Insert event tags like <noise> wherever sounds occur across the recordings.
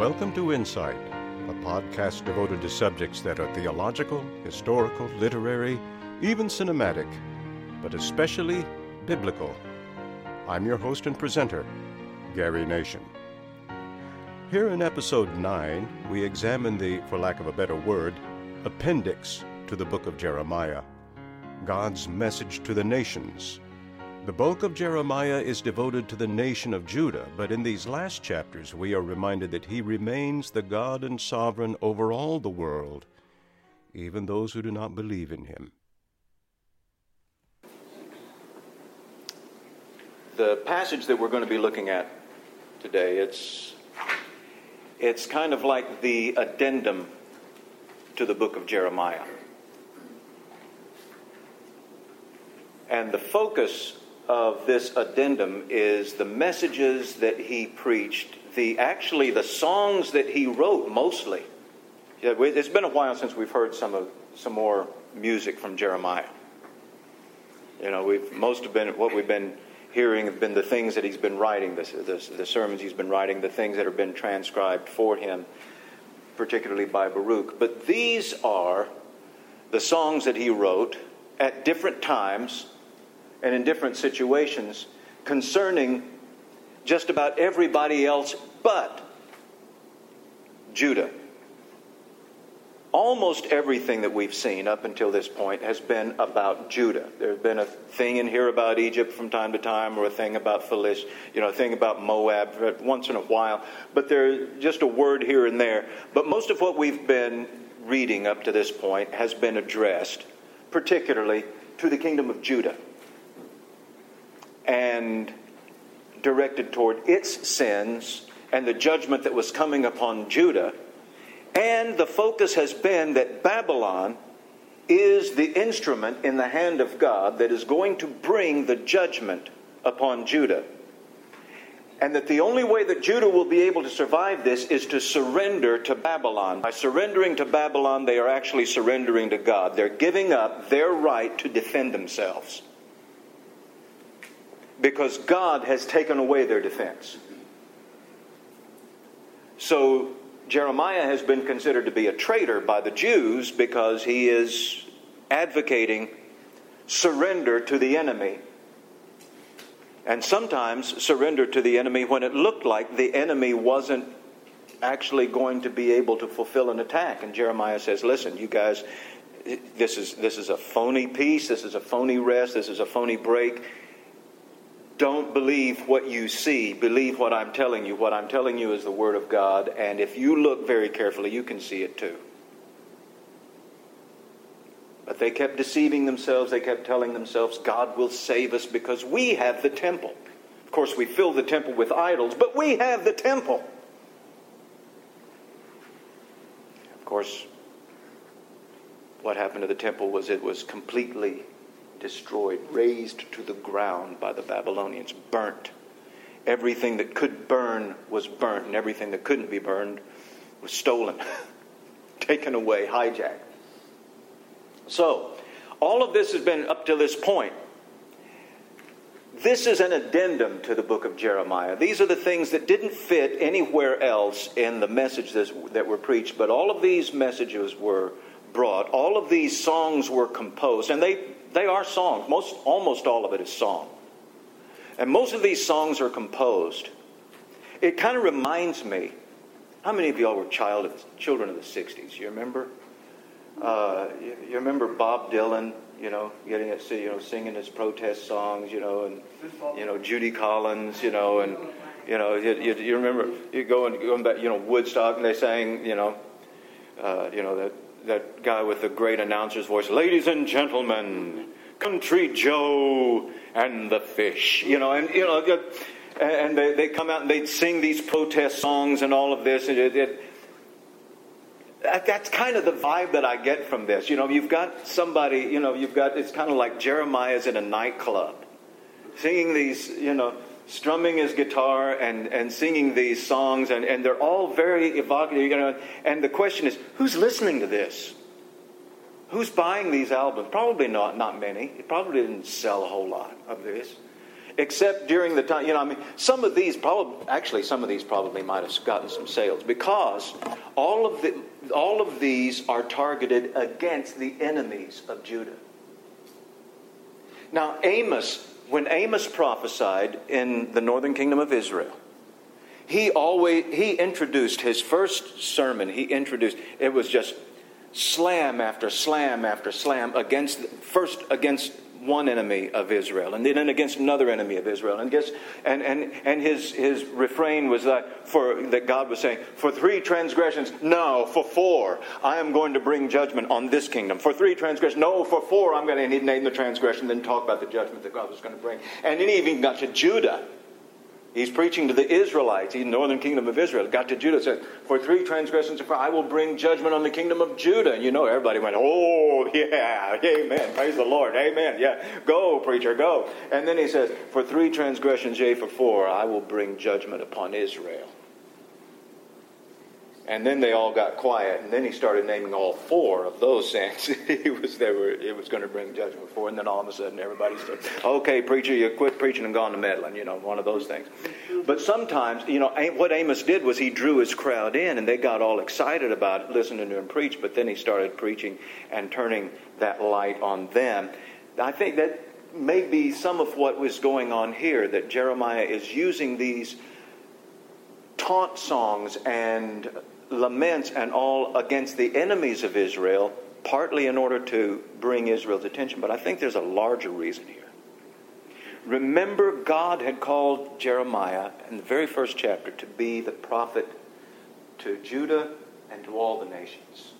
Welcome to Insight, a podcast devoted to subjects that are theological, historical, literary, even cinematic, but especially biblical. I'm your host and presenter, Gary Nation. Here in episode 9, we examine the, for lack of a better word, appendix to the book of Jeremiah God's message to the nations the bulk of Jeremiah is devoted to the nation of Judah, but in these last chapters we are reminded that he remains the God and sovereign over all the world, even those who do not believe in him. The passage that we're going to be looking at today, it's it's kind of like the addendum to the book of Jeremiah. And the focus of this addendum is the messages that he preached, the actually the songs that he wrote mostly. It's been a while since we've heard some of some more music from Jeremiah. You know, we've most of been what we've been hearing have been the things that he's been writing, the, the, the sermons he's been writing, the things that have been transcribed for him, particularly by Baruch. But these are the songs that he wrote at different times and in different situations concerning just about everybody else but Judah. Almost everything that we've seen up until this point has been about Judah. There's been a thing in here about Egypt from time to time, or a thing about Philish, you know, a thing about Moab once in a while. But there's just a word here and there. But most of what we've been reading up to this point has been addressed, particularly to the kingdom of Judah and directed toward its sins and the judgment that was coming upon Judah. And the focus has been that Babylon is the instrument in the hand of God that is going to bring the judgment upon Judah. And that the only way that Judah will be able to survive this is to surrender to Babylon. By surrendering to Babylon, they are actually surrendering to God. They're giving up their right to defend themselves because God has taken away their defense. So Jeremiah has been considered to be a traitor by the Jews because he is advocating surrender to the enemy. And sometimes surrender to the enemy when it looked like the enemy wasn't actually going to be able to fulfill an attack. And Jeremiah says, Listen, you guys, this is, this is a phony peace, this is a phony rest, this is a phony break. Don't believe what you see. Believe what I'm telling you. What I'm telling you is the Word of God, and if you look very carefully, you can see it too. But they kept deceiving themselves. They kept telling themselves, God will save us because we have the temple. Of course, we fill the temple with idols, but we have the temple. Of course, what happened to the temple was it was completely destroyed, razed to the ground by the Babylonians, burnt. Everything that could burn was burnt, and everything that couldn't be burned was stolen, <laughs> taken away, hijacked. So, all of this has been up to this point. This is an addendum to the book of Jeremiah. These are the things that didn't fit anywhere else in the messages that were preached, but all of these messages were brought. All of these songs were composed, and they they are songs. Most, almost all of it is song. And most of these songs are composed. It kind of reminds me. How many of y'all were child of, children of the '60s? You remember? Uh, you, you, remember Bob Dylan? You know, getting it, you know, singing his protest songs. You know, and you know Judy Collins. You know, and you know, you, you, you remember you going going back. You know, Woodstock, and they sang. You know, uh, you know that that guy with the great announcer's voice, ladies and gentlemen, Country Joe and the Fish. You know, and you know, and they, they come out and they'd sing these protest songs and all of this, and it, it that's kind of the vibe that I get from this. You know, you've got somebody, you know, you've got, it's kind of like Jeremiah's in a nightclub singing these, you know, strumming his guitar and, and singing these songs, and, and they're all very evocative. You know, and the question is, who's listening to this? Who's buying these albums? Probably not, not many. It probably didn't sell a whole lot of this. except during the time, you know, I mean, some of these probably, actually, some of these probably might have gotten some sales because all of, the, all of these are targeted against the enemies of Judah. Now, Amos, when Amos prophesied in the northern kingdom of Israel, he always he introduced his first sermon he introduced it was just slam after slam after slam against first against one enemy of Israel, and then against another enemy of Israel. And, guess, and, and, and his, his refrain was that, for, that God was saying, For three transgressions, no, for four, I am going to bring judgment on this kingdom. For three transgressions, no, for four, I'm going to name the transgression, then talk about the judgment that God was going to bring. And then he even got to Judah. He's preaching to the Israelites, the northern kingdom of Israel. Got to Judah, said, For three transgressions, of I will bring judgment on the kingdom of Judah. And you know, everybody went, Oh, yeah, amen. Praise the Lord, amen. Yeah, go, preacher, go. And then he says, For three transgressions, yea, for four, I will bring judgment upon Israel. And then they all got quiet, and then he started naming all four of those sins. <laughs> he was there were it was going to bring judgment for, and then all of a sudden everybody said, "Okay, preacher, you quit preaching and gone to meddling." You know, one of those things. But sometimes, you know, what Amos did was he drew his crowd in, and they got all excited about listening to him preach. But then he started preaching and turning that light on them. I think that may be some of what was going on here. That Jeremiah is using these taunt songs and laments and all against the enemies of Israel, partly in order to bring Israel's attention, but I think there's a larger reason here. Remember, God had called Jeremiah in the very first chapter to be the prophet to Judah and to all the nations.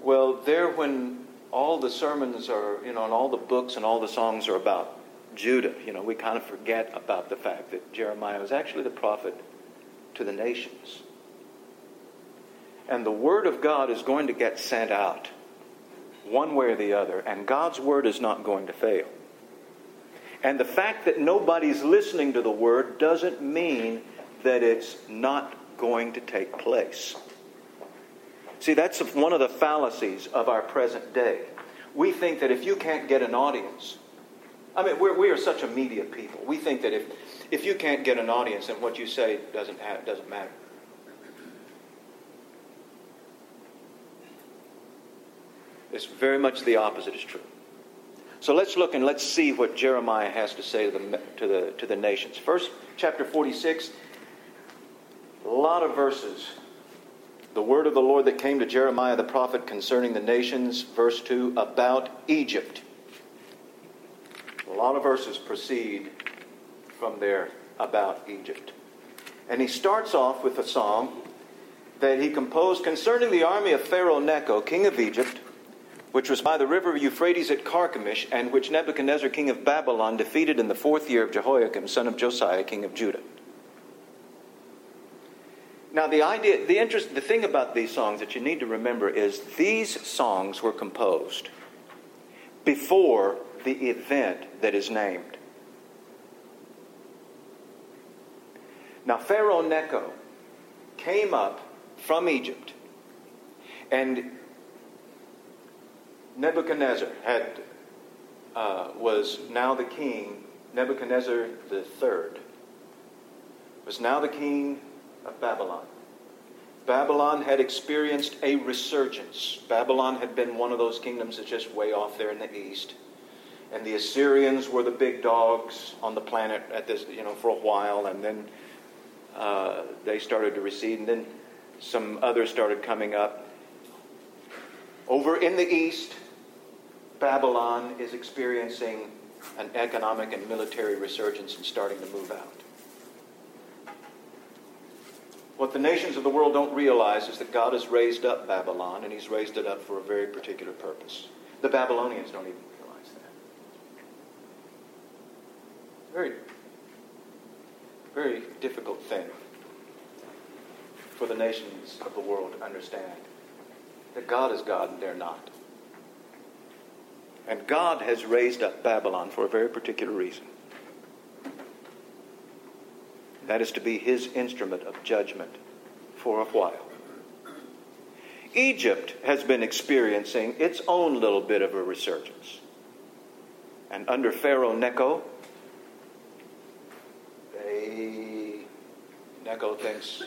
Well, there, when all the sermons are, you know, and all the books and all the songs are about Judah. You know, we kind of forget about the fact that Jeremiah was actually the prophet to the nations. And the word of God is going to get sent out one way or the other, and God's word is not going to fail. And the fact that nobody's listening to the word doesn't mean that it's not going to take place. See, that's one of the fallacies of our present day. We think that if you can't get an audience, I mean, we're, we are such a media people. We think that if, if you can't get an audience, then what you say doesn't, have, doesn't matter. It's very much the opposite is true. So let's look and let's see what Jeremiah has to say to the, to the, to the nations. First, chapter 46, a lot of verses. The word of the Lord that came to Jeremiah the prophet concerning the nations, verse 2, about Egypt. A lot of verses proceed from there about Egypt. And he starts off with a song that he composed concerning the army of Pharaoh Necho, king of Egypt, which was by the river Euphrates at Carchemish, and which Nebuchadnezzar, king of Babylon, defeated in the fourth year of Jehoiakim, son of Josiah, king of Judah. Now, the idea, the interest, the thing about these songs that you need to remember is these songs were composed before the event that is named. Now, Pharaoh Necho came up from Egypt, and Nebuchadnezzar had, uh, was now the king, Nebuchadnezzar third, was now the king of Babylon. Babylon had experienced a resurgence. Babylon had been one of those kingdoms that's just way off there in the east and the Assyrians were the big dogs on the planet at this, you know, for a while, and then uh, they started to recede, and then some others started coming up. Over in the east, Babylon is experiencing an economic and military resurgence and starting to move out. What the nations of the world don't realize is that God has raised up Babylon, and He's raised it up for a very particular purpose. The Babylonians don't even Very, very difficult thing for the nations of the world to understand that God is God and they're not. And God has raised up Babylon for a very particular reason. That is to be his instrument of judgment for a while. Egypt has been experiencing its own little bit of a resurgence. And under Pharaoh Necho, they, Necho thinks,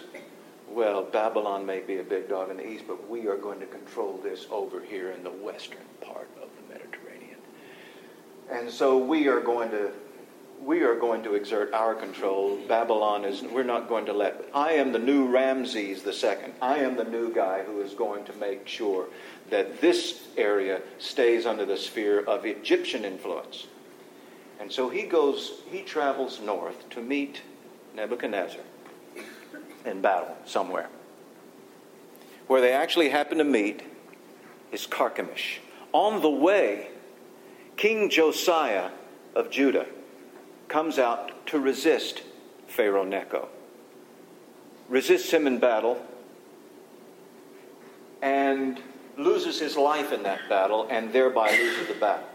well, Babylon may be a big dog in the east, but we are going to control this over here in the western part of the Mediterranean. And so we are going to we are going to exert our control. Babylon is, we're not going to let, I am the new Ramses second. I am the new guy who is going to make sure that this area stays under the sphere of Egyptian influence. And so he goes, he travels north to meet Nebuchadnezzar in battle somewhere. Where they actually happen to meet is Carchemish. On the way, King Josiah of Judah comes out to resist Pharaoh Necho, resists him in battle, and loses his life in that battle, and thereby loses the battle.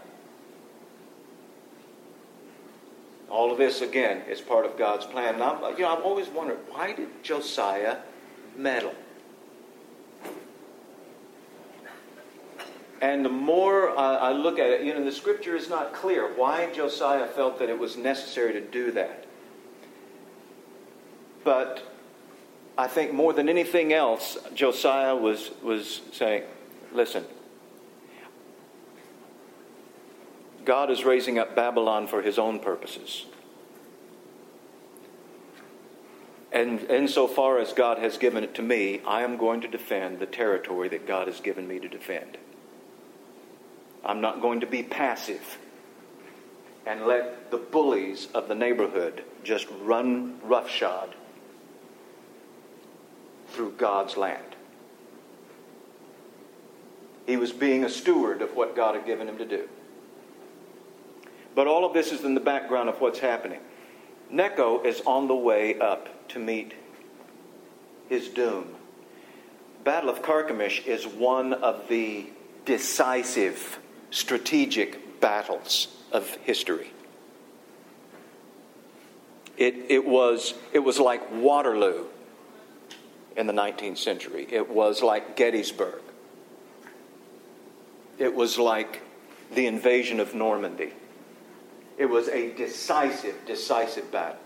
All of this, again, is part of God's plan. And I'm, you know, I've always wondered why did Josiah meddle? And the more uh, I look at it, you know, the scripture is not clear why Josiah felt that it was necessary to do that. But I think more than anything else, Josiah was, was saying, listen, God is raising up Babylon for his own purposes. And insofar as God has given it to me, I am going to defend the territory that God has given me to defend. I'm not going to be passive and let the bullies of the neighborhood just run roughshod through God's land. He was being a steward of what God had given him to do. But all of this is in the background of what's happening. Necho is on the way up to meet his doom. Battle of Carchemish is one of the decisive strategic battles of history. It, it, was, it was like Waterloo in the 19th century. It was like Gettysburg. It was like the invasion of Normandy. It was a decisive, decisive battle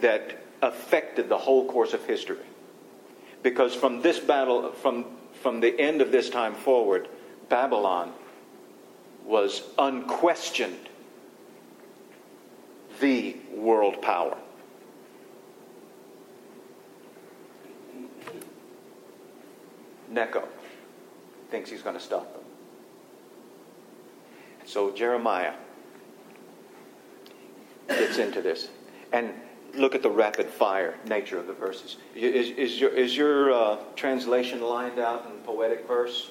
that affected the whole course of history. Because from this battle, from, from the end of this time forward, Babylon was unquestioned the world power. Necho thinks he's going to stop them. So Jeremiah gets into this. And look at the rapid fire nature of the verses. Is, is your, is your uh, translation lined out in poetic verse?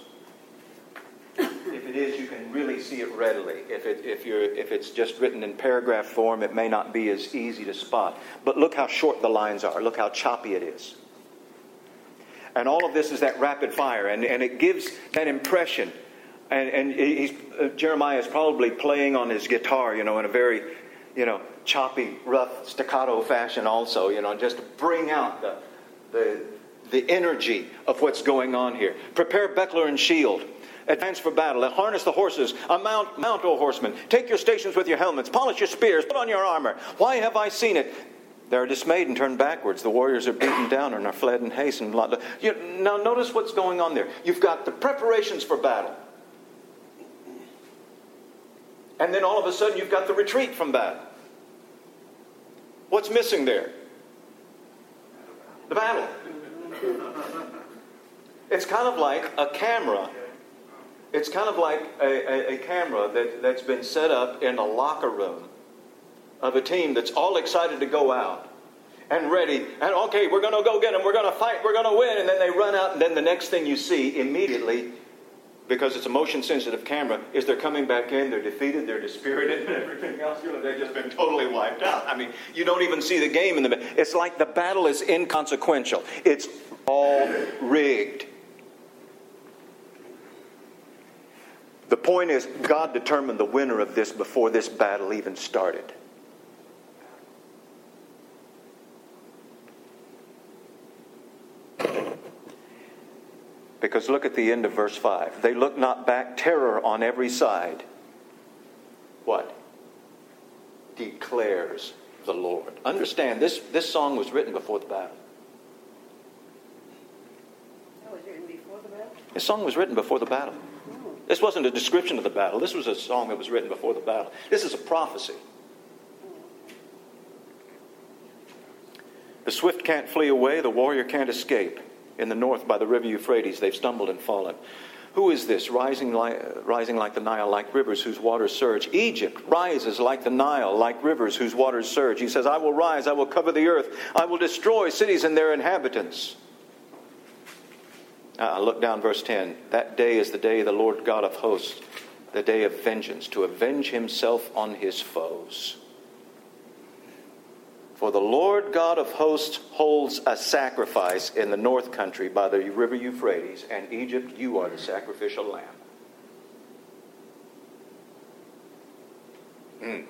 <laughs> If it is, you can really see it readily. If, it, if, you're, if it's just written in paragraph form, it may not be as easy to spot. But look how short the lines are. Look how choppy it is. And all of this is that rapid fire, and, and it gives that impression. And, and he's, uh, Jeremiah is probably playing on his guitar, you know, in a very, you know, choppy, rough, staccato fashion, also, you know, just to bring out the, the, the energy of what's going on here. Prepare buckler and shield. Advance for battle. Harness the horses. Mount, mount, O horsemen. Take your stations with your helmets. Polish your spears. Put on your armor. Why have I seen it? They're dismayed and turned backwards. The warriors are beaten down and are fled in haste. And blah, blah. you, now, notice what's going on there. You've got the preparations for battle. And then all of a sudden, you've got the retreat from battle. What's missing there? The battle. It's kind of like a camera it's kind of like a, a, a, camera that, that's been set up in a locker room of a team that's all excited to go out and ready. And okay, we're going to go get them. We're going to fight. We're going to win. And then they run out. And then the next thing you see immediately, because it's a motion sensitive camera, is they're coming back in. They're defeated. They're dispirited <laughs> and everything else. You know, they've just been totally wiped out. I mean, you don't even see the game in the. It's like the battle is inconsequential. It's all rigged. The point is, God determined the winner of this before this battle even started. Because look at the end of verse 5. They look not back, terror on every side. What? declares the Lord. Understand, this, this song was written before the battle. Oh, was written before the battle? This song was written before the battle. Oh. This wasn't a description of the battle. This was a song that was written before the battle. This is a prophecy. The swift can't flee away, the warrior can't escape. In the north, by the river Euphrates, they've stumbled and fallen. Who is this rising like, rising like the Nile, like rivers whose waters surge? Egypt rises like the Nile, like rivers whose waters surge. He says, I will rise, I will cover the earth, I will destroy cities and their inhabitants. Uh, look down verse 10. That day is the day the Lord God of hosts, the day of vengeance, to avenge himself on his foes. For the Lord God of hosts holds a sacrifice in the north country by the river Euphrates, and Egypt, you are the sacrificial lamb. Mm.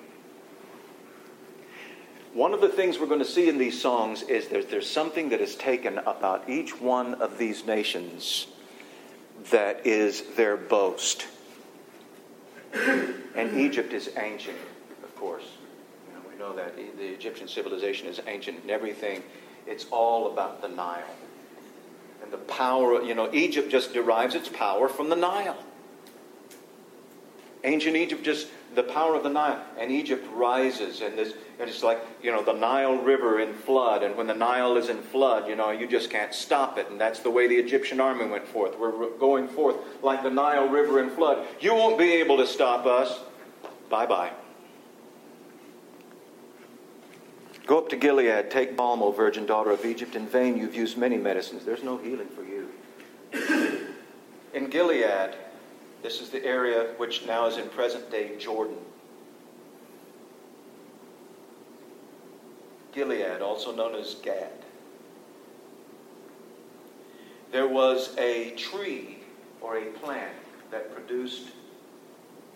One of the things we're going to see in these songs is that there's something that is taken about each one of these nations that is their boast. And Egypt is ancient, of course. Know that the Egyptian civilization is ancient and everything. It's all about the Nile. And the power, you know, Egypt just derives its power from the Nile. Ancient Egypt just the power of the Nile, and Egypt rises, and this, and it's like you know the Nile River in flood, and when the Nile is in flood, you know you just can't stop it, and that's the way the Egyptian army went forth. We're going forth like the Nile River in flood. You won't be able to stop us. Bye bye. Go up to Gilead, take balm, O virgin daughter of Egypt. In vain you've used many medicines. There's no healing for you. <coughs> In Gilead, this is the area which now is in present day Jordan. Gilead, also known as Gad. There was a tree or a plant that produced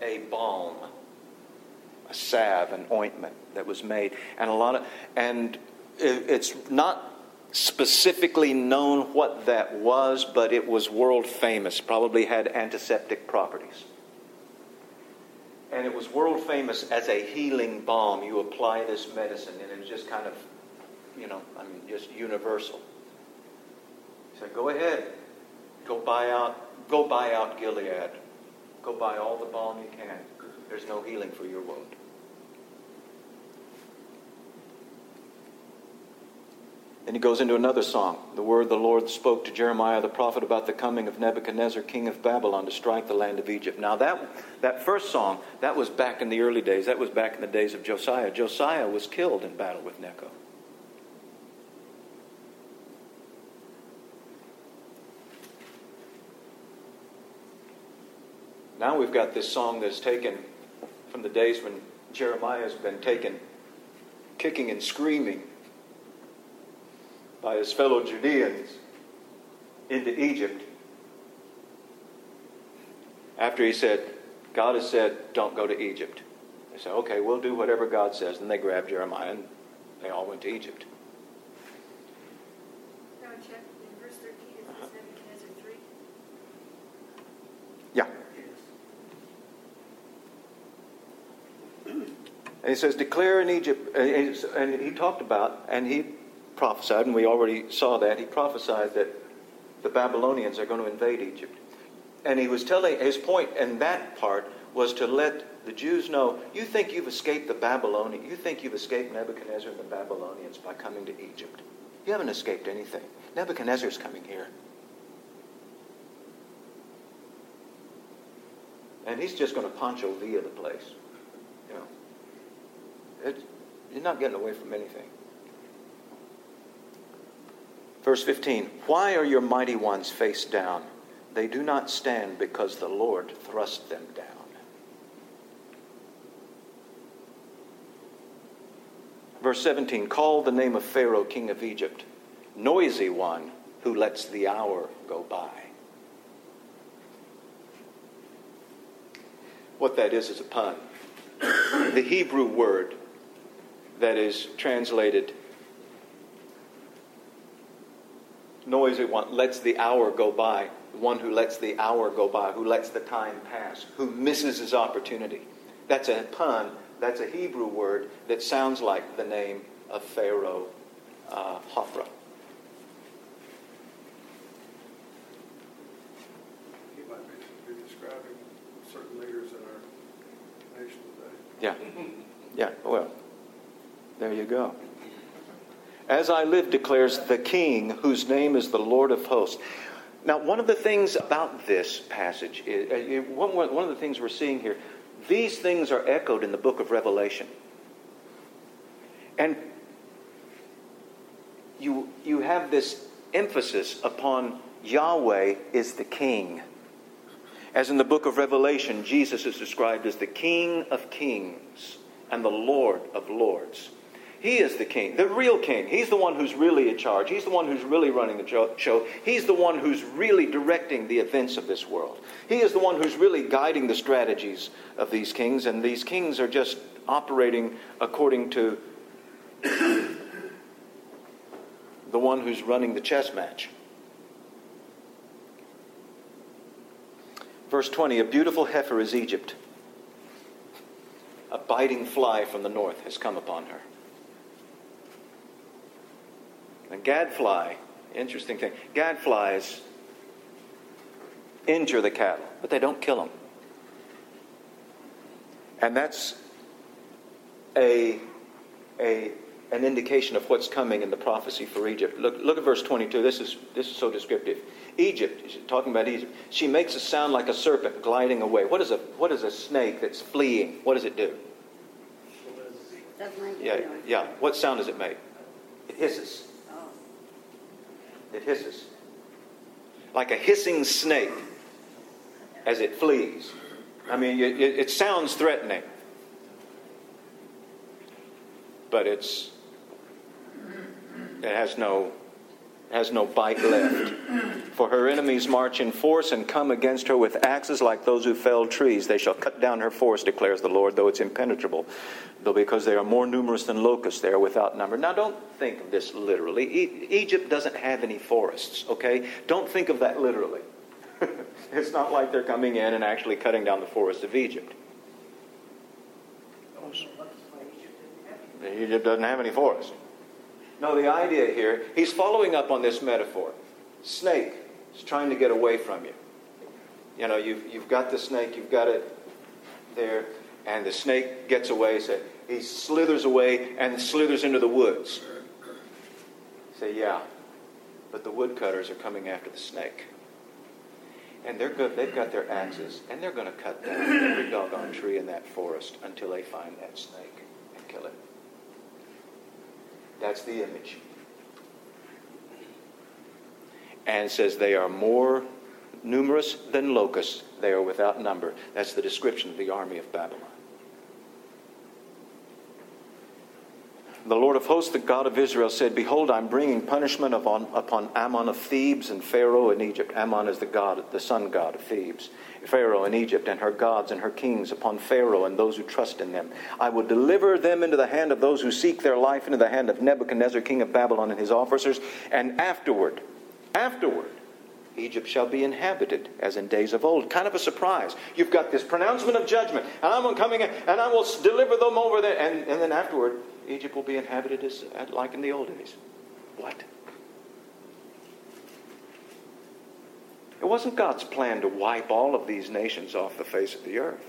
a balm, a salve, an ointment that was made, and a lot of, and it's not specifically known what that was, but it was world famous, probably had antiseptic properties. And it was world famous as a healing balm. You apply this medicine, and it was just kind of, you know, I mean, just universal. He said, Go ahead, go buy out, go buy out Gilead. Go buy all the balm you can. There's no healing for your wound. Then he goes into another song. The word the Lord spoke to Jeremiah the prophet about the coming of Nebuchadnezzar, king of Babylon, to strike the land of Egypt. Now, that, that first song, that was back in the early days. That was back in the days of Josiah. Josiah was killed in battle with Necho. Now we've got this song that's taken from the days when Jeremiah has been taken kicking and screaming by his fellow Judeans into Egypt after he said, God has said, don't go to Egypt. They said, okay, we'll do whatever God says. And they grabbed Jeremiah and they all went to Egypt. Now, check in verse 13, is this uh-huh. Nebuchadnezzar 3? Yeah. And he says, declare in Egypt, and he talked about, and he prophesied, and we already saw that, he prophesied that the Babylonians are going to invade Egypt. And he was telling, his point in that part was to let the Jews know, you think you've escaped the Babylonians, you think you've escaped Nebuchadnezzar and the Babylonians by coming to Egypt. You haven't escaped anything. Nebuchadnezzar's coming here. And he's just going to Pancho Villa the place. You know, it, you're not getting away from anything. Verse 15 Why are your mighty ones face down? They do not stand because the Lord thrust them down. Verse 17 Call the name of Pharaoh, king of Egypt, noisy one who lets the hour go by. What that is is a pun. <coughs> The Hebrew word that is translated noisy one lets the hour go by, the one who lets the hour go by, who lets the time pass, who misses his opportunity. That's a pun That's a Hebrew word that sounds like the name of Pharaoh uh, Hophra. He might be, be describing certain leaders in our nation today. Yeah. Yeah, well, there you go. As I live, declares the King, whose name is the Lord of hosts. Now, one of the things about this passage, one of the things we're seeing here, these things are echoed in the book of Revelation. And you, you have this emphasis upon Yahweh is the King. As in the book of Revelation, Jesus is described as the King of kings and the Lord of lords. He is the king, the real king. He's the one who's really in charge. He's the one who's really running the show. He's the one who's really directing the events of this world. He is the one who's really guiding the strategies of these kings, and these kings are just operating according to <coughs> the one who's running the chess match. Verse 20 A beautiful heifer is Egypt. A biting fly from the north has come upon her. A gadfly, interesting thing. Gadflies injure the cattle, but they don't kill them. And that's a, a, an indication of what's coming in the prophecy for Egypt. Look, look at verse 22. This is, this is so descriptive. Egypt, talking about Egypt, she makes a sound like a serpent gliding away. What is a, what is a snake that's fleeing? What does it do? Yeah, yeah. What sound does it make? It hisses. It hisses. Like a hissing snake as it flees. I mean, it, it sounds threatening. But it's it has no has no bite left. For her enemies march in force and come against her with axes like those who fell trees. They shall cut down her forest, declares the Lord, though it's impenetrable. Though because they are more numerous than locusts, they are without number. Now, don't think of this literally. E- Egypt doesn't have any forests, okay? Don't think of that literally. <laughs> it's not like they're coming in and actually cutting down the forests of Egypt. Egypt doesn't have any forest. No, the idea here, he's following up on this metaphor. Snake is trying to get away from you. You know, you've, you've got the snake, you've got it there, and the snake gets away. So he slithers away and slithers into the woods. Say, yeah, but the woodcutters are coming after the snake. And they're good. They've got their axes, and they're going to cut down every doggone tree in that forest until they find that snake. That's the image. And says they are more numerous than locusts. They are without number. That's the description of the army of Babylon. The Lord of hosts, the God of Israel, said, Behold, I'm bringing punishment upon, upon Amon of Thebes and Pharaoh in Egypt. Amon is the god, the sun god of Thebes. Pharaoh in Egypt and her gods and her kings upon Pharaoh and those who trust in them. I will deliver them into the hand of those who seek their life, into the hand of Nebuchadnezzar, king of Babylon, and his officers. And afterward, afterward, Egypt shall be inhabited as in days of old. Kind of a surprise. You've got this pronouncement of judgment, and I'm coming in, and I will deliver them over there. And, and then afterward, Egypt will be inhabited as, like in the old days. What? It wasn't God's plan to wipe all of these nations off the face of the earth.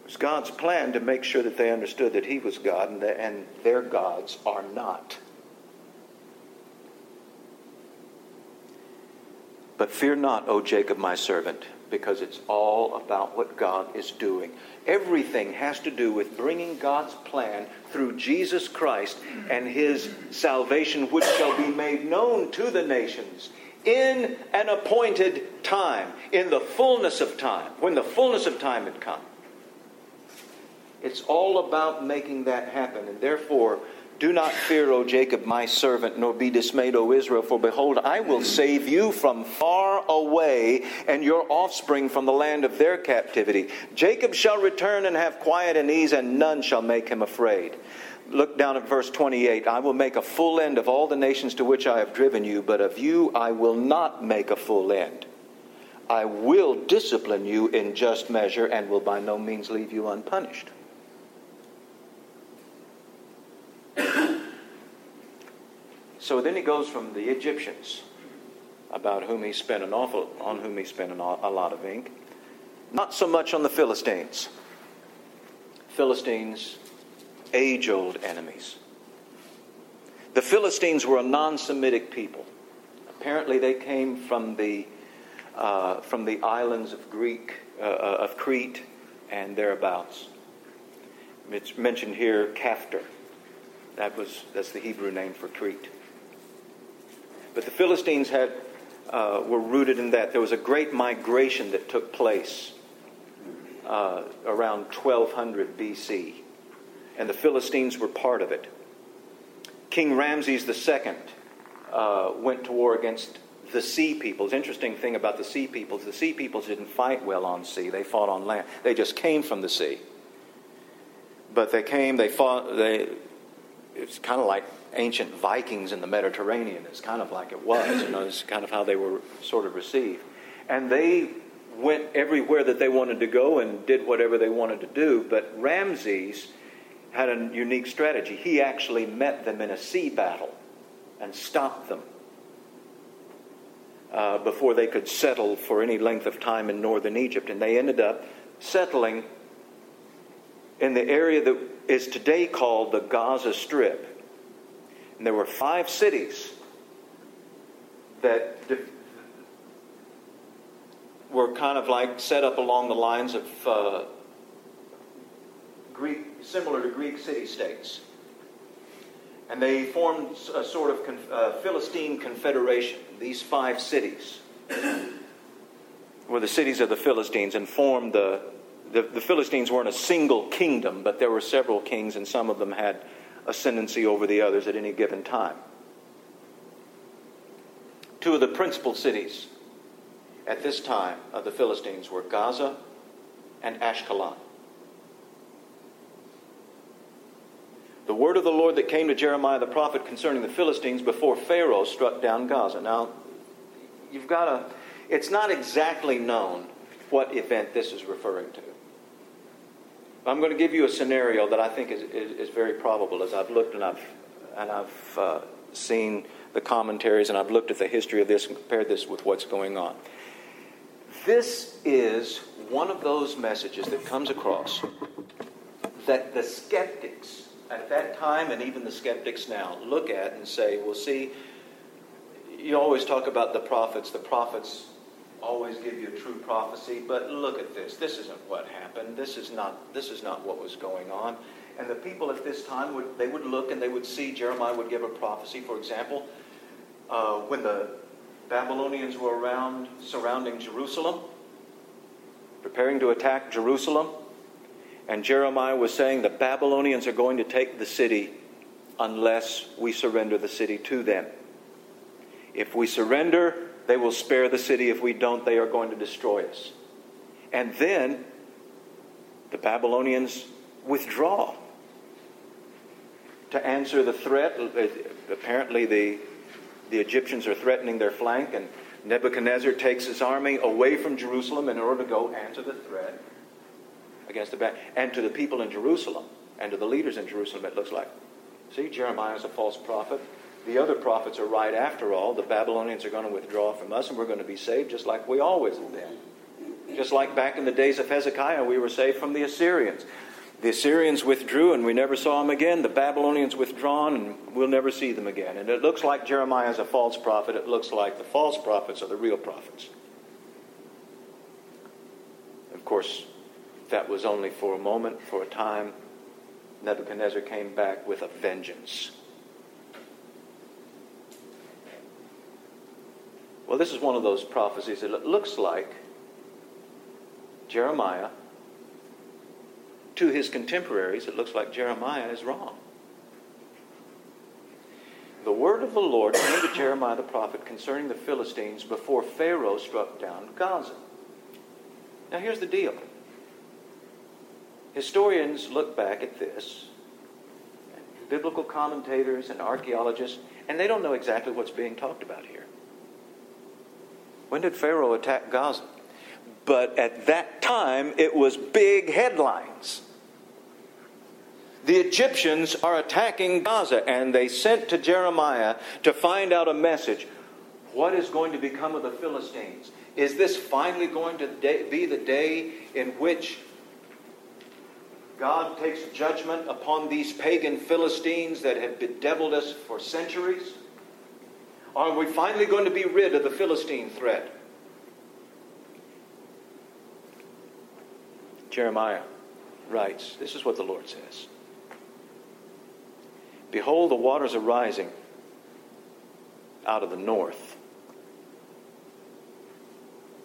It was God's plan to make sure that they understood that He was God and, that, and their gods are not. But fear not, O Jacob, my servant, because it's all about what God is doing. Everything has to do with bringing God's plan through Jesus Christ and his salvation, which shall be made known to the nations in an appointed time, in the fullness of time, when the fullness of time had come. It's all about making that happen, and therefore, do not fear, O Jacob, my servant, nor be dismayed, O Israel, for behold, I will save you from far away, and your offspring from the land of their captivity. Jacob shall return and have quiet and ease, and none shall make him afraid. Look down at verse 28. I will make a full end of all the nations to which I have driven you, but of you I will not make a full end. I will discipline you in just measure and will by no means leave you unpunished. So then he goes from the Egyptians, about whom he spent an awful, on whom he spent a lot of ink, not so much on the Philistines. Philistines, age old enemies. The Philistines were a non Semitic people. Apparently, they came from the, uh, from the islands of, Greek, uh, uh of Crete and thereabouts. It's mentioned here Caphtor. That was, that's the Hebrew name for Crete. But the Philistines had, uh, were rooted in that. There was a great migration that took place uh, around 1200 BC, and the Philistines were part of it. King Ramses II uh, went to war against the sea peoples. Interesting thing about the sea peoples the sea peoples didn't fight well on sea, they fought on land. They just came from the sea. But they came, they fought, they, it's kind of like ancient Vikings in the Mediterranean. It's kind of like it was, you know, it's kind of how they were sort of received. And they went everywhere that they wanted to go and did whatever they wanted to do. But Ramses had a unique strategy. He actually met them in a sea battle and stopped them uh, before they could settle for any length of time in northern Egypt. And they ended up settling in the area that is today called the Gaza Strip. And there were five cities that were kind of like set up along the lines of uh, Greek, similar to Greek city states. And they formed a sort of con- uh, Philistine confederation. These five cities were the cities of the Philistines and formed the, the, the Philistines weren't a single kingdom, but there were several kings, and some of them had ascendancy over the others at any given time. Two of the principal cities at this time of the Philistines were Gaza and Ashkelon. The word of the Lord that came to Jeremiah the prophet concerning the Philistines before Pharaoh struck down Gaza. Now, you've got to, it's not exactly known what event this is referring to. I'm going to give you a scenario that I think is, is, is very probable as I've looked and I've, and I've uh, seen the commentaries and I've looked at the history of this and compared this with what's going on. This is one of those messages that comes across that the skeptics at that time and even the skeptics now look at and say, well, see, you always talk about the prophets. The prophets always give you a true prophecy, but look at this. This isn't what happened. This is not, this is not what was going on. And the people at this time would they would look and they would see Jeremiah would give a prophecy, for example, uh, when the Babylonians were around surrounding Jerusalem, preparing to attack Jerusalem. And Jeremiah was saying the Babylonians are going to take the city unless we surrender the city to them. If we surrender, they will spare the city. If we don't, they are going to destroy us. And then the Babylonians withdraw to answer the threat. Apparently, the the Egyptians are threatening their flank, and Nebuchadnezzar takes his army away from Jerusalem in order to go answer the threat against the back. And to the people in Jerusalem, and to the leaders in Jerusalem, it looks like, see, Jeremiah is a false prophet. The other prophets are right after all. The Babylonians are going to withdraw from us, and we're going to be saved just like we always have been. Just like back in the days of Hezekiah, we were saved from the Assyrians. The Assyrians withdrew and we never saw them again. The Babylonians withdrawn and we'll never see them again. And it looks like Jeremiah is a false prophet. It looks like the false prophets are the real prophets. Of course, that was only for a moment, for a time. Nebuchadnezzar came back with a vengeance. Well, this is one of those prophecies. That it looks like Jeremiah to his contemporaries, it looks like Jeremiah is wrong. The word of the Lord came to Jeremiah the prophet concerning the Philistines before Pharaoh struck down Gaza. Now, here's the deal. Historians look back at this, biblical commentators and archaeologists, and they don't know exactly what's being talked about here. When did Pharaoh attack Gaza? but at that time it was big headlines. The Egyptians are attacking Gaza, and they sent to Jeremiah to find out a message. What is going to become of the Philistines? Is this finally going to be the day in which God takes judgment upon these pagan Philistines that have bedeviled us for centuries? Are we finally going to be rid of the Philistine threat? Jeremiah writes this is what the Lord says Behold, the waters are rising out of the north,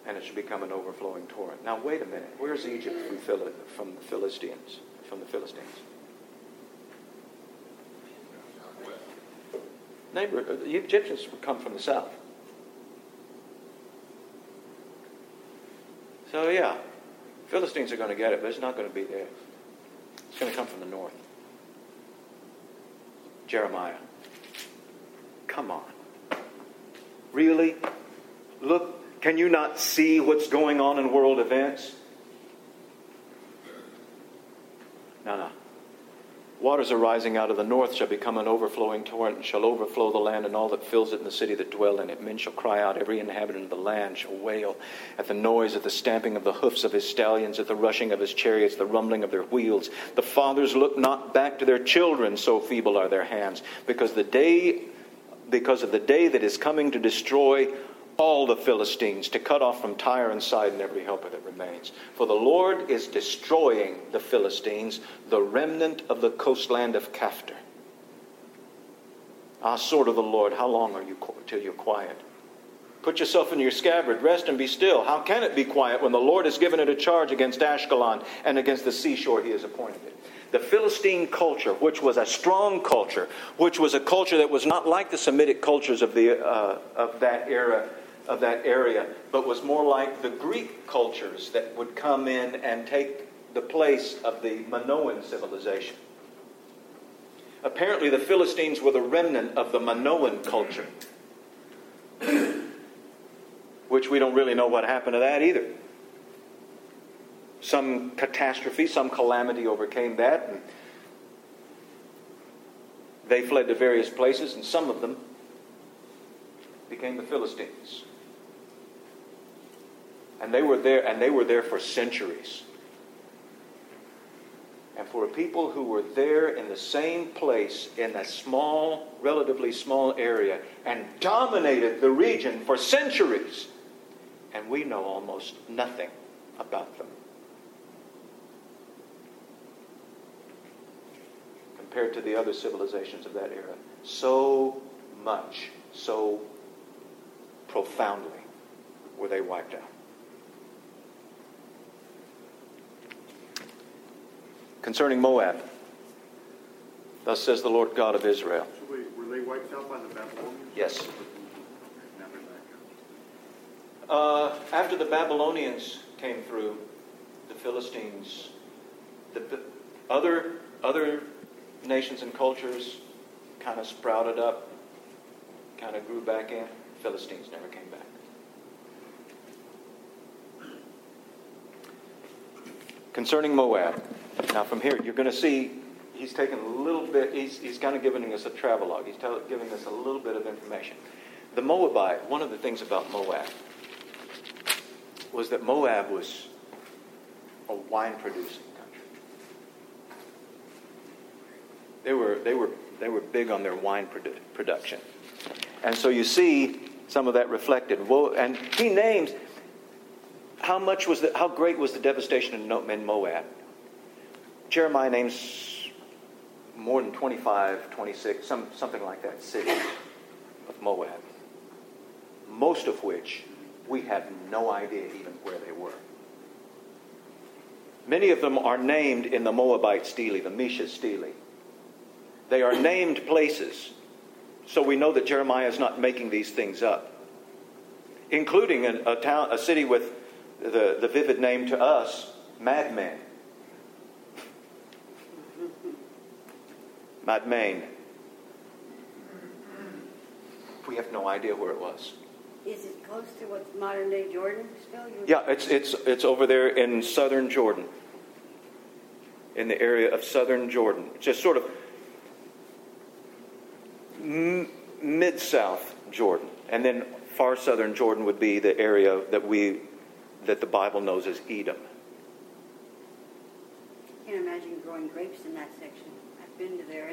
and it should become an overflowing torrent. Now, wait a minute. Where's Egypt from, Phil- from the Philistines? From the Philistines? Neighbor, uh, the Egyptians would come from the south. So, yeah, Philistines are going to get it, but it's not going to be there. It's going to come from the north. Jeremiah, come on. Really? Look, can you not see what's going on in world events? No, no. Waters arising out of the north shall become an overflowing torrent and shall overflow the land and all that fills it and the city that dwell in it. Men shall cry out, every inhabitant of the land shall wail at the noise of the stamping of the hoofs of his stallions, at the rushing of his chariots, the rumbling of their wheels. The fathers look not back to their children, so feeble are their hands, because the day because of the day that is coming to destroy all the Philistines, to cut off from Tyre and Sidon every helper that remains. For the Lord is destroying the Philistines, the remnant of the coastland of Caphtor. Ah, sword of the Lord, how long are you till you're quiet? Put yourself in your scabbard, rest and be still. How can it be quiet when the Lord has given it a charge against Ashkelon and against the seashore he has appointed it? The Philistine culture, which was a strong culture, which was a culture that was not like the Semitic cultures of, the, uh, of that era, of that area, but was more like the Greek cultures that would come in and take the place of the Minoan civilization. Apparently, the Philistines were the remnant of the Minoan culture, which we don't really know what happened to that either. Some catastrophe, some calamity overcame that, and they fled to various places, and some of them became the Philistines. And they were there, and they were there for centuries. And for a people who were there in the same place in a small, relatively small area, and dominated the region for centuries, and we know almost nothing about them. Compared to the other civilizations of that era. So much, so profoundly were they wiped out. Concerning Moab. Thus says the Lord God of Israel. So wait, were they wiped out by the Babylonians? Yes. Uh, after the Babylonians came through, the Philistines, the, the other other nations and cultures kind of sprouted up, kind of grew back in. Philistines never came back. Concerning Moab. Now, from here, you're going to see he's taken a little bit, he's, he's kind of giving us a travelogue. He's tell, giving us a little bit of information. The Moabite, one of the things about Moab was that Moab was a wine producing country. They were, they were, they were big on their wine produ- production. And so you see some of that reflected. And he names how much was the, how great was the devastation in Moab. Jeremiah names more than 25, 26, some, something like that, cities of Moab, most of which we have no idea even where they were. Many of them are named in the Moabite stele, the Mesha stele. They are named places, so we know that Jeremiah is not making these things up, including a, a town, a city with the, the vivid name to us, Madmen. Madmain. We have no idea where it was. Is it close to what's modern day Jordan still? Yeah, it's, it's, it's over there in southern Jordan, in the area of southern Jordan. Just sort of m- mid south Jordan. And then far southern Jordan would be the area that, we, that the Bible knows as Edom. I can't imagine growing grapes in that section. Been to there.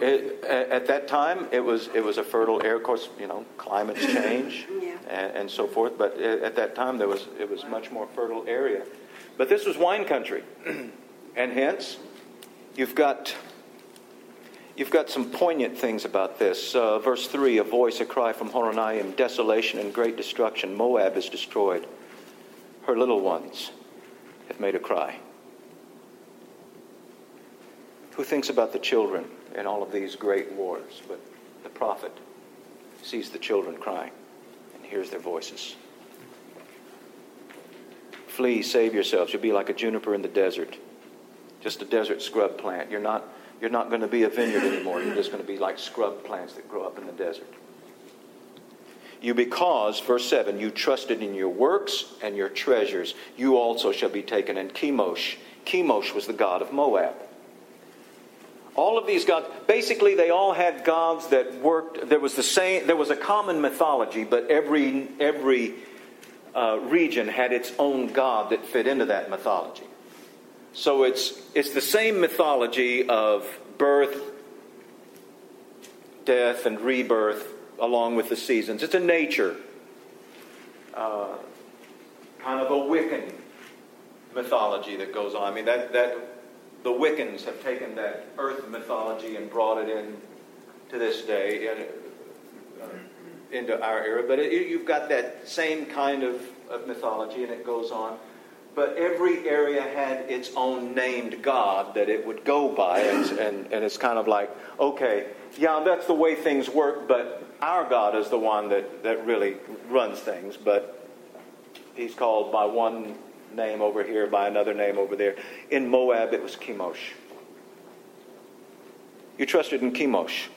It, at, at that time, it was, it was a fertile area. Of course, you know, climates <laughs> change Yeah. and, and so forth. But at that time, there was, it was much more fertile area. But this was wine country. <clears throat> and hence, you've got, you've got some poignant things about this. Uh, verse 3 A voice, a cry from Horonaim, desolation and great destruction. Moab is destroyed. Her little ones have made a cry. Who thinks about the children in all of these great wars? But the prophet sees the children crying and hears their voices. Flee, save yourselves. You'll be like a juniper in the desert, just a desert scrub plant. You're not, you're not going to be a vineyard anymore. You're just going to be like scrub plants that grow up in the desert. You because, verse 7, you trusted in your works and your treasures, you also shall be taken. And Chemosh, Chemosh was the god of Moab. All of these gods, basically, they all had gods that worked. There was the same. There was a common mythology, but every every uh, region had its own god that fit into that mythology. So it's it's the same mythology of birth, death, and rebirth, along with the seasons. It's a nature, uh, kind of a Wiccan mythology that goes on. I mean that that the Wiccans have taken that earth mythology and brought it in to this day uh, into our era. But it, you've got that same kind of, of mythology, and it goes on. But every area had its own named god that it would go by, and, and, and it's kind of like, okay, yeah, that's the way things work, but our God is the one that, that really runs things. But he's called by one name over here, by another name over there. In Moab, it was Chemosh. You trusted in Chemosh.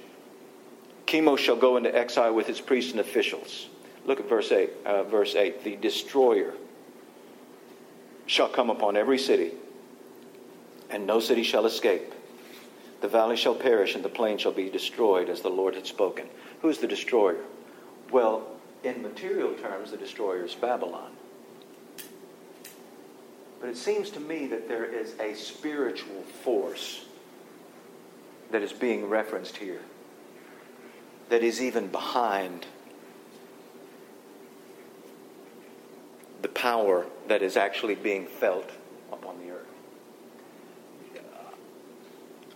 Chemosh shall go into exile with his priests and officials. Look at verse 8. Uh, verse 8. The destroyer shall come upon every city, and no city shall escape. The valley shall perish, and the plain shall be destroyed, as the Lord had spoken. Who is the destroyer? Well, in material terms, the destroyer is Babylon. But it seems to me that there is a spiritual force that is being referenced here, that is even behind the power that is actually being felt upon the earth.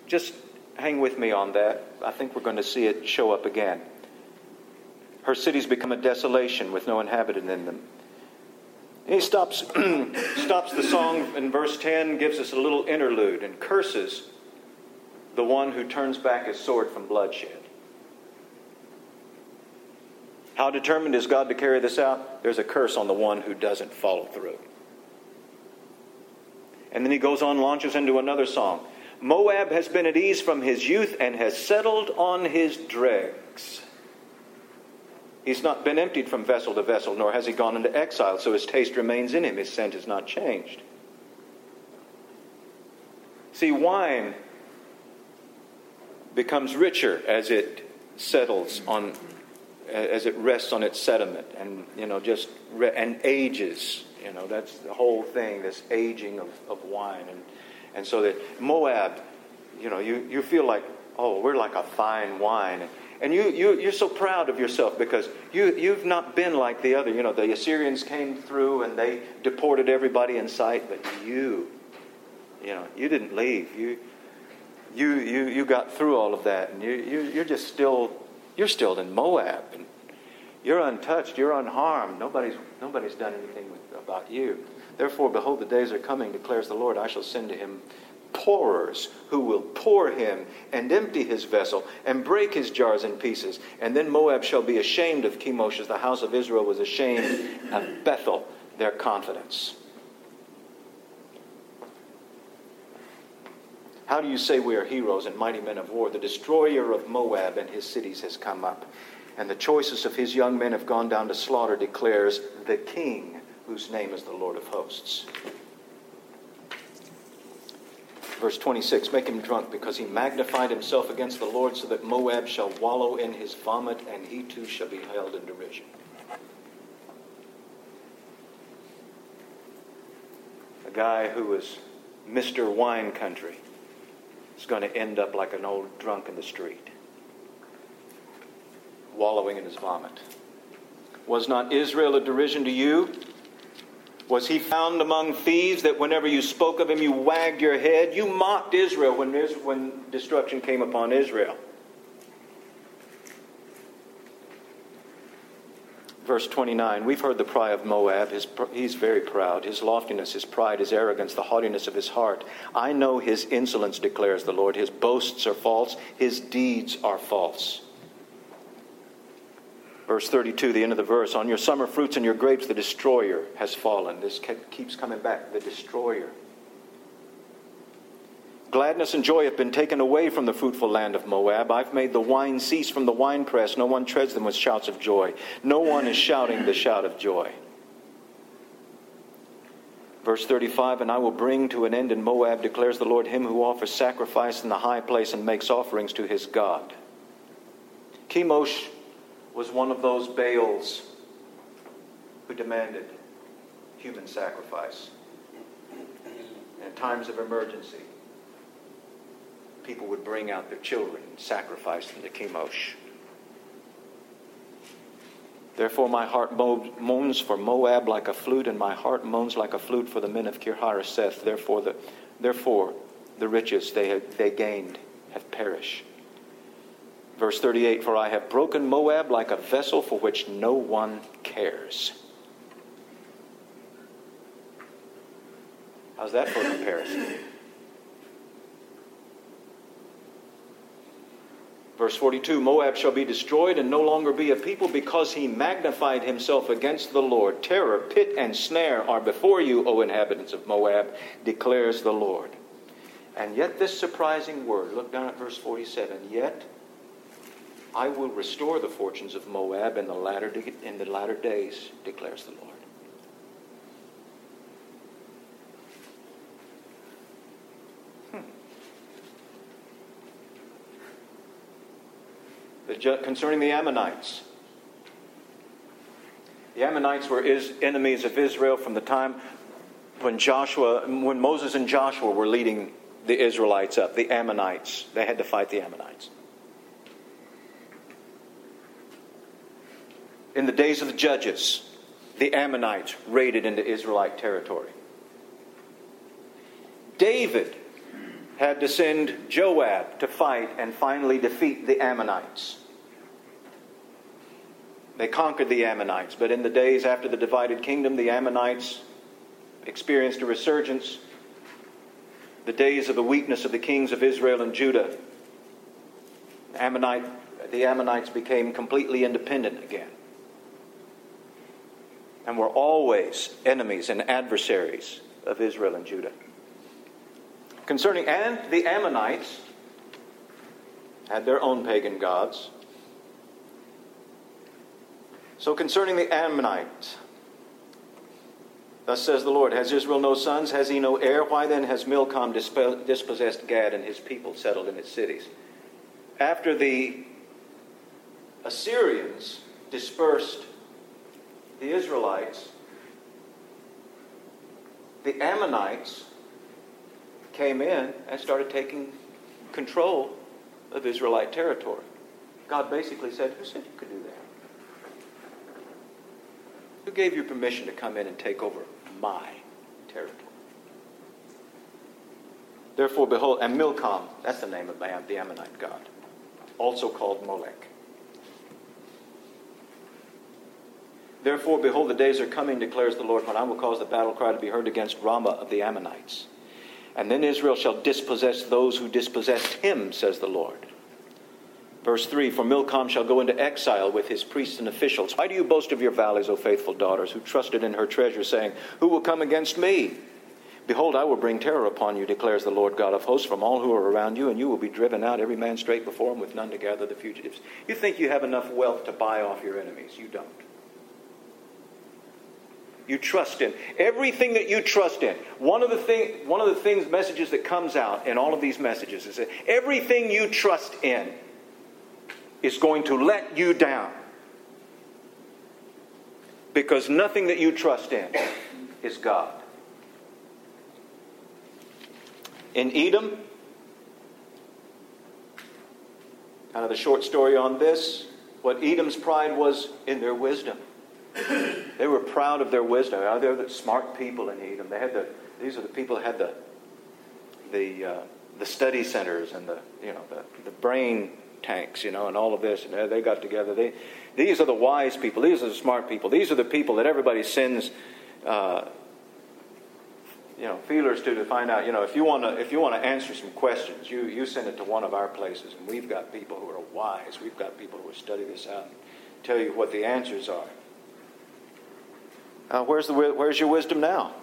Just hang with me on that. I think we're going to see it show up again. Her cities become a desolation with no inhabitant in them. He stops, <clears throat> stops the song in verse 10, gives us a little interlude, and curses the one who turns back his sword from bloodshed. How determined is God to carry this out? There's a curse on the one who doesn't follow through. And then he goes on, launches into another song. Moab has been at ease from his youth and has settled on his dregs. He's not been emptied from vessel to vessel, nor has he gone into exile, so his taste remains in him. His scent is not changed. See, wine becomes richer as it settles on, as it rests on its sediment, and you know, just re- and ages. You know, that's the whole thing. This aging of, of wine, and and so that Moab, you know, you you feel like, oh, we're like a fine wine. And you, you, you're so proud of yourself because you, you've not been like the other. You know, the Assyrians came through and they deported everybody in sight, but you, you know, you didn't leave. You, you, you, you got through all of that, and you, you, you're just still, you're still in Moab, and you're untouched, you're unharmed. Nobody's, nobody's done anything with, about you. Therefore, behold, the days are coming, declares the Lord. I shall send to him pourers who will pour him and empty his vessel and break his jars in pieces. And then Moab shall be ashamed of Chemosh as the house of Israel was ashamed of Bethel, their confidence. How do you say we are heroes and mighty men of war? The destroyer of Moab and his cities has come up. and the choicest of his young men have gone down to slaughter, declares the King, whose name is the Lord of hosts. Verse 26 Make him drunk because he magnified himself against the Lord, so that Moab shall wallow in his vomit, and he too shall be held in derision. A guy who was Mr. Wine Country is going to end up like an old drunk in the street, wallowing in his vomit. Was not Israel a derision to you? Was he found among thieves that whenever you spoke of him, you wagged your head? You mocked Israel when, when destruction came upon Israel. Verse 29 We've heard the cry of Moab. His, he's very proud. His loftiness, his pride, his arrogance, the haughtiness of his heart. I know his insolence, declares the Lord. His boasts are false, his deeds are false. Verse 32, the end of the verse On your summer fruits and your grapes, the destroyer has fallen. This keeps coming back the destroyer. Gladness and joy have been taken away from the fruitful land of Moab. I've made the wine cease from the winepress. No one treads them with shouts of joy. No one is shouting the shout of joy. Verse 35 And I will bring to an end in Moab, declares the Lord, him who offers sacrifice in the high place and makes offerings to his God. Chemosh was one of those Baals who demanded human sacrifice. In times of emergency, people would bring out their children and sacrifice them to Chemosh. Therefore, my heart moans for Moab like a flute, and my heart moans like a flute for the men of Kirharaseth. Therefore, the, therefore, the riches they, have, they gained have perished. Verse 38 For I have broken Moab like a vessel for which no one cares. How's that for comparison? Verse 42 Moab shall be destroyed and no longer be a people because he magnified himself against the Lord. Terror, pit, and snare are before you, O inhabitants of Moab, declares the Lord. And yet, this surprising word, look down at verse 47 yet I will restore the fortunes of Moab in the latter, in the latter days, declares the Lord. Hmm. The, concerning the Ammonites. The Ammonites were is, enemies of Israel from the time when Joshua, when Moses and Joshua were leading the Israelites up, the Ammonites. They had to fight the Ammonites. In the days of the judges, the Ammonites raided into Israelite territory. David had to send Joab to fight and finally defeat the Ammonites. They conquered the Ammonites, but in the days after the divided kingdom, the Ammonites experienced a resurgence. The days of the weakness of the kings of Israel and Judah. Ammonite, the Ammonites became completely independent again and were always enemies and adversaries of Israel and Judah. Concerning, and the Ammonites had their own pagan gods. So concerning the Ammonites, thus says the Lord, has Israel no sons? Has he no heir? Why then has Milcom dispossessed Gad and his people settled in its cities? After the Assyrians dispersed the Israelites, the Ammonites came in and started taking control of Israelite territory. God basically said, Who said you could do that? Who gave you permission to come in and take over my territory? Therefore, behold, and Milcom, that's the name of the Ammonite god, also called Molech. Therefore, behold, the days are coming, declares the Lord, when I will cause the battle cry to be heard against Ramah of the Ammonites. And then Israel shall dispossess those who dispossessed him, says the Lord. Verse 3 For Milcom shall go into exile with his priests and officials. Why do you boast of your valleys, O faithful daughters, who trusted in her treasure, saying, Who will come against me? Behold, I will bring terror upon you, declares the Lord God of hosts, from all who are around you, and you will be driven out, every man straight before him, with none to gather the fugitives. You think you have enough wealth to buy off your enemies. You don't. You trust in everything that you trust in. One of the thing, one of the things, messages that comes out in all of these messages is that everything you trust in is going to let you down because nothing that you trust in is God. In Edom, kind of the short story on this, what Edom's pride was in their wisdom. They were proud of their wisdom. They're the smart people in Edom. They had the, these are the people that had the, the, uh, the study centers and the, you know, the, the brain tanks, you know, and all of this. And they got together. They, these are the wise people. These are the smart people. These are the people that everybody sends, uh, you know, feelers to to find out. You know, if you want to, if you want to answer some questions, you you send it to one of our places, and we've got people who are wise. We've got people who will study this out and tell you what the answers are. Uh, where's the where's your wisdom now?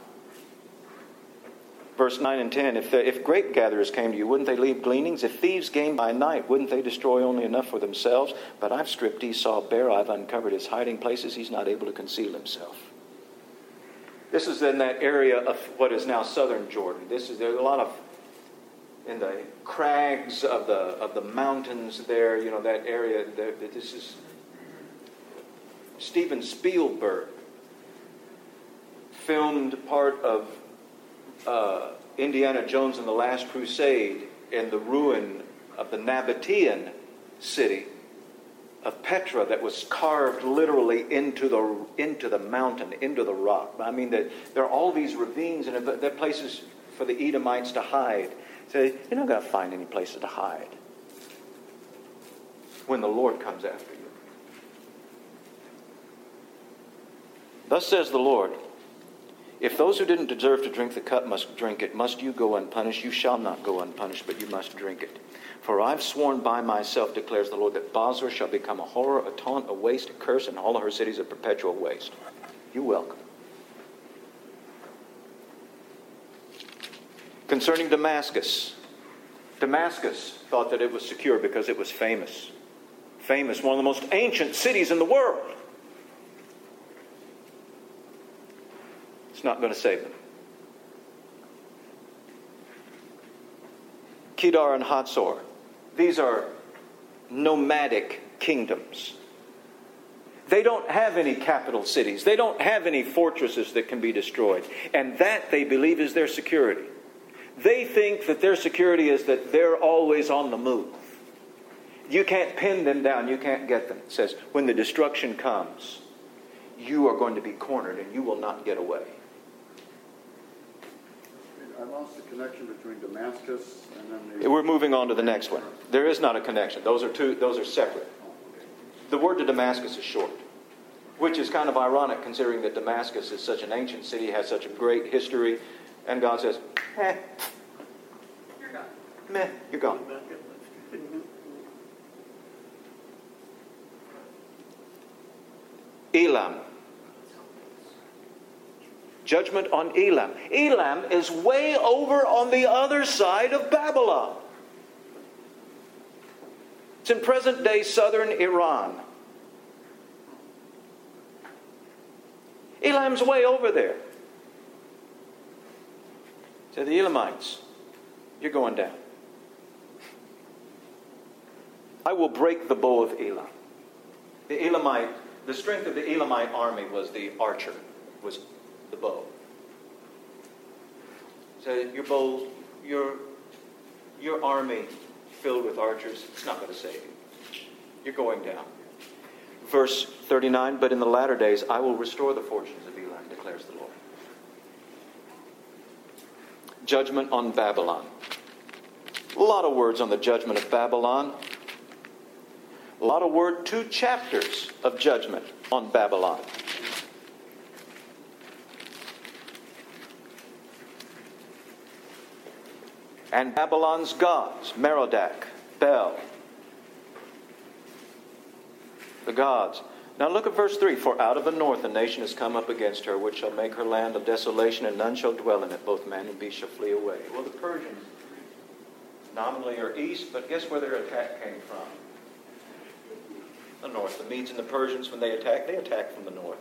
verse 9 and 10 if, if grape gatherers came to you wouldn't they leave gleanings? If thieves came by night wouldn't they destroy only enough for themselves? But i've stripped esau bare i've uncovered his hiding places he's not able to conceal himself. This is in that area of what is now southern jordan. This is there's a lot of in the crags of the of the mountains there you know that area there, this is steven spielberg filmed part of uh, Indiana Jones and the Last Crusade in the ruin of the Nabatean city of Petra that was carved literally into the, into the mountain, into the rock. I mean, that there are all these ravines and there are places for the Edomites to hide. So you're not going to find any places to hide when the Lord comes after you. Thus says the Lord. If those who didn't deserve to drink the cup must drink it, must you go unpunished? You shall not go unpunished, but you must drink it. For I've sworn by myself, declares the Lord, that Bozrah shall become a horror, a taunt, a waste, a curse, and all of her cities a perpetual waste. You welcome. Concerning Damascus, Damascus thought that it was secure because it was famous. Famous, one of the most ancient cities in the world. It's not going to save them. Kedar and Hatzor. These are nomadic kingdoms. They don't have any capital cities. They don't have any fortresses that can be destroyed. And that, they believe, is their security. They think that their security is that they're always on the move. You can't pin them down. You can't get them. It says, when the destruction comes, you are going to be cornered and you will not get away. I lost the connection between Damascus and then the. We're moving on to the next one. There is not a connection. Those are two. Those are separate. The word to Damascus is short, which is kind of ironic considering that Damascus is such an ancient city, has such a great history, and God says, "Eh, you're gone. Meh, you're gone." Elam. Judgment on Elam. Elam is way over on the other side of Babylon. It's in present day southern Iran. Elam's way over there. To the Elamites, you're going down. I will break the bow of Elam. The Elamite, the strength of the Elamite army was the archer, was the bow. So your bow, your your army filled with archers, it's not going to save you. You're going down. Verse 39, but in the latter days I will restore the fortunes of Elam, declares the Lord. Judgment on Babylon. A lot of words on the judgment of Babylon. A lot of word, two chapters of judgment on Babylon. And Babylon's gods, Merodach, Bel, the gods. Now look at verse 3 For out of the north a nation has come up against her, which shall make her land a desolation, and none shall dwell in it. Both man and beast shall flee away. Well, the Persians nominally are east, but guess where their attack came from? The north. The Medes and the Persians, when they attack, they attack from the north.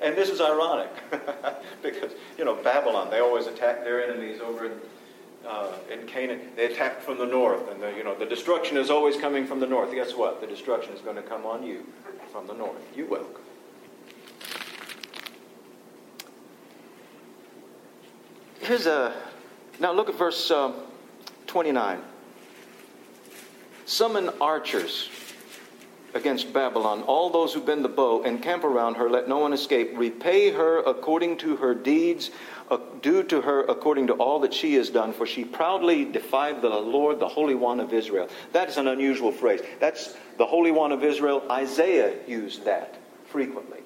And this is ironic <laughs> because, you know, Babylon, they always attack their enemies over in, uh, in Canaan. They attack from the north, and, the, you know, the destruction is always coming from the north. Guess what? The destruction is going to come on you from the north. You welcome. Here's a. Now look at verse uh, 29. Summon archers against Babylon, all those who bend the bow, and camp around her, let no one escape. Repay her according to her deeds, uh, do to her according to all that she has done, for she proudly defied the Lord, the Holy One of Israel. That is an unusual phrase. That's the Holy One of Israel. Isaiah used that frequently.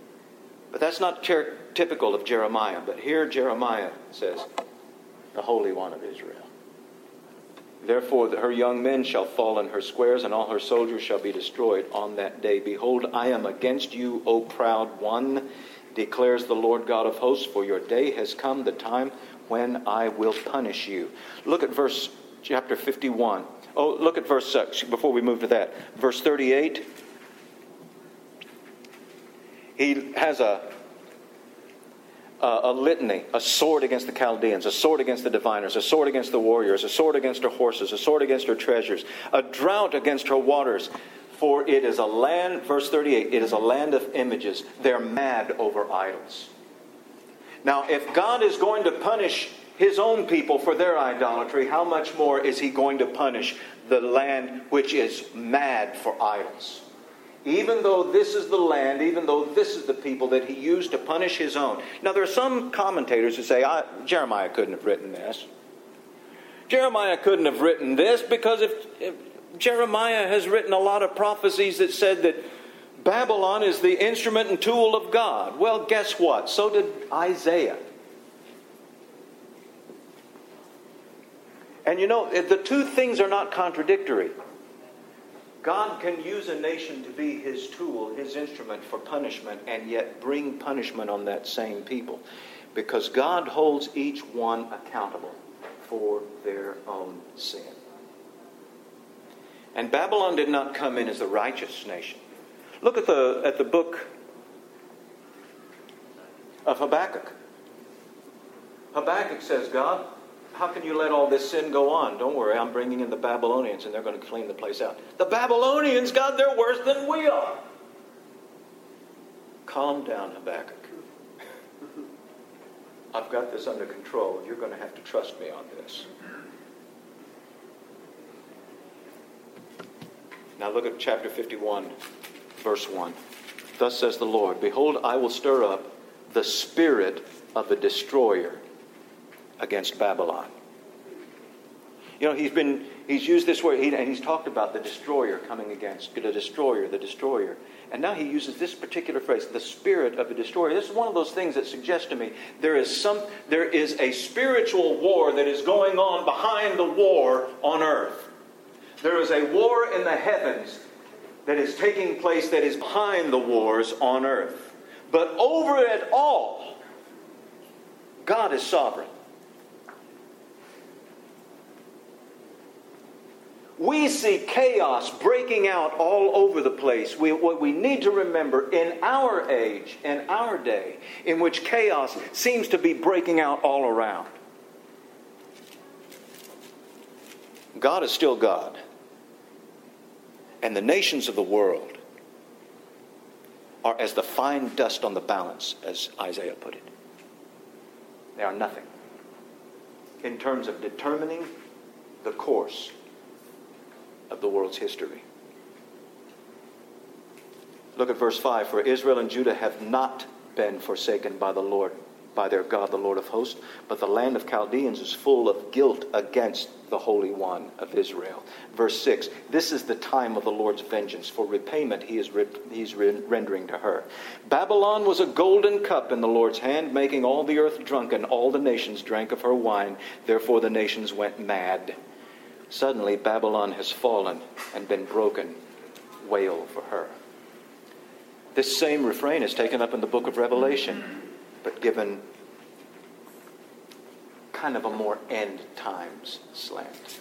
But that's not typical of Jeremiah. But here Jeremiah says, the Holy One of Israel. Therefore, her young men shall fall in her squares, and all her soldiers shall be destroyed on that day. Behold, I am against you, O proud one, declares the Lord God of hosts, for your day has come, the time when I will punish you. Look at verse chapter 51. Oh, look at verse 6 before we move to that. Verse 38. He has a a litany, a sword against the Chaldeans, a sword against the diviners, a sword against the warriors, a sword against her horses, a sword against her treasures, a drought against her waters. For it is a land, verse 38, it is a land of images. They're mad over idols. Now, if God is going to punish his own people for their idolatry, how much more is he going to punish the land which is mad for idols? Even though this is the land, even though this is the people that he used to punish his own. Now, there are some commentators who say, Jeremiah couldn't have written this. Jeremiah couldn't have written this because if, if Jeremiah has written a lot of prophecies that said that Babylon is the instrument and tool of God. Well, guess what? So did Isaiah. And you know, the two things are not contradictory. God can use a nation to be his tool, his instrument for punishment, and yet bring punishment on that same people. Because God holds each one accountable for their own sin. And Babylon did not come in as a righteous nation. Look at the, at the book of Habakkuk. Habakkuk says, God, how can you let all this sin go on? Don't worry, I'm bringing in the Babylonians and they're going to clean the place out. The Babylonians, God, they're worse than we are. Calm down, Habakkuk. <laughs> I've got this under control. You're going to have to trust me on this. Now look at chapter 51, verse 1. Thus says the Lord Behold, I will stir up the spirit of a destroyer against Babylon. You know, he's been he's used this word, and he's talked about the destroyer coming against the destroyer, the destroyer. And now he uses this particular phrase, the spirit of the destroyer. This is one of those things that suggests to me there is some there is a spiritual war that is going on behind the war on earth. There is a war in the heavens that is taking place that is behind the wars on earth. But over it all, God is sovereign. We see chaos breaking out all over the place. We, what we need to remember in our age, in our day, in which chaos seems to be breaking out all around, God is still God. And the nations of the world are as the fine dust on the balance, as Isaiah put it. They are nothing in terms of determining the course of the world's history. Look at verse 5 For Israel and Judah have not been forsaken by the Lord, by their God, the Lord of hosts, but the land of Chaldeans is full of guilt against the Holy One of Israel. Verse 6 This is the time of the Lord's vengeance. For repayment he is, re- he is re- rendering to her. Babylon was a golden cup in the Lord's hand, making all the earth drunken. All the nations drank of her wine. Therefore the nations went mad. Suddenly, Babylon has fallen and been broken. Wail for her. This same refrain is taken up in the book of Revelation, but given kind of a more end times slant.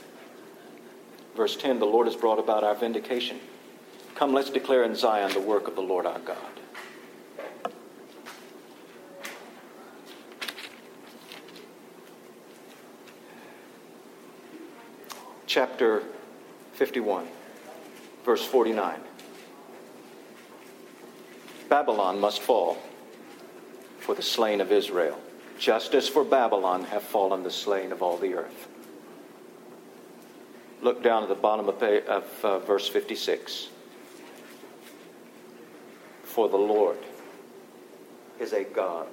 Verse 10 The Lord has brought about our vindication. Come, let's declare in Zion the work of the Lord our God. Chapter 51, verse 49. Babylon must fall for the slain of Israel, just as for Babylon have fallen the slain of all the earth. Look down at the bottom of, of uh, verse 56. For the Lord is a God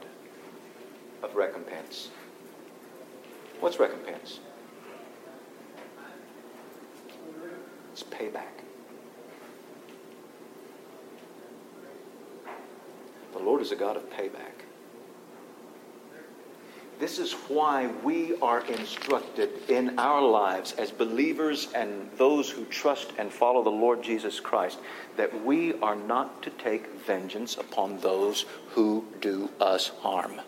of recompense. What's recompense? It's payback. The Lord is a God of payback. This is why we are instructed in our lives as believers and those who trust and follow the Lord Jesus Christ that we are not to take vengeance upon those who do us harm.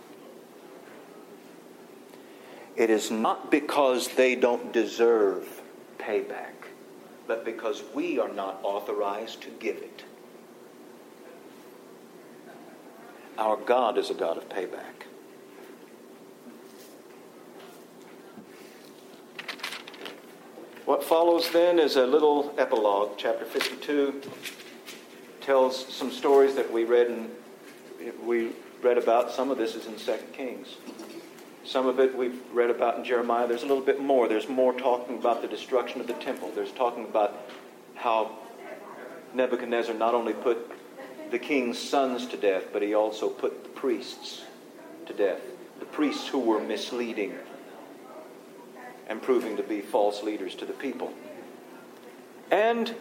It is not because they don't deserve payback, but because we are not authorized to give it. Our God is a God of payback. What follows then is a little epilogue. Chapter 52 tells some stories that we read and we read about. Some of this is in 2 Kings. Some of it we've read about in Jeremiah. There's a little bit more. There's more talking about the destruction of the temple. There's talking about how Nebuchadnezzar not only put the king's sons to death, but he also put the priests to death. The priests who were misleading and proving to be false leaders to the people. And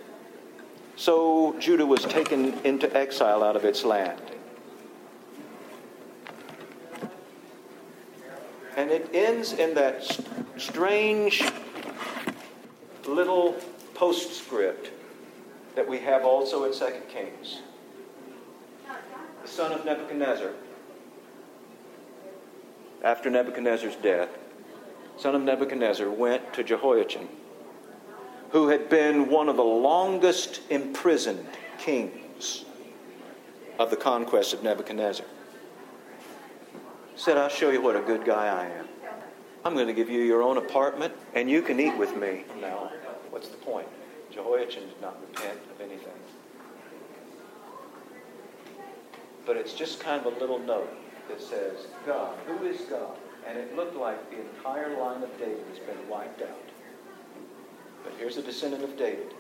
so Judah was taken into exile out of its land. And it ends in that strange little postscript that we have also in 2 Kings. The son of Nebuchadnezzar, after Nebuchadnezzar's death, son of Nebuchadnezzar, went to Jehoiachin, who had been one of the longest imprisoned kings of the conquest of Nebuchadnezzar. Said, I'll show you what a good guy I am. I'm going to give you your own apartment and you can eat with me. Now, what's the point? Jehoiachin did not repent of anything. But it's just kind of a little note that says, God, who is God? and it looked like the entire line of David has been wiped out. But here's a descendant of David.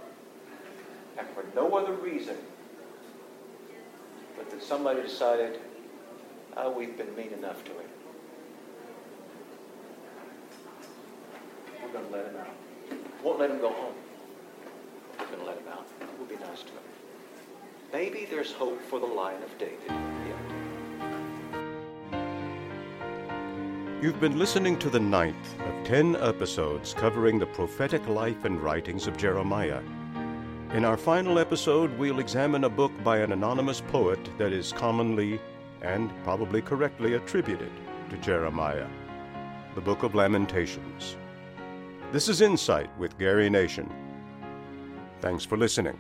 And for no other reason but that somebody decided, oh, we've been mean enough to him. We're going to let him out. Won't let him go home. We're going to let him out. We'll be nice to him. Maybe there's hope for the line of David. You've been listening to the ninth of ten episodes covering the prophetic life and writings of Jeremiah. In our final episode, we'll examine a book by an anonymous poet that is commonly and probably correctly attributed to Jeremiah the Book of Lamentations. This is Insight with Gary Nation. Thanks for listening.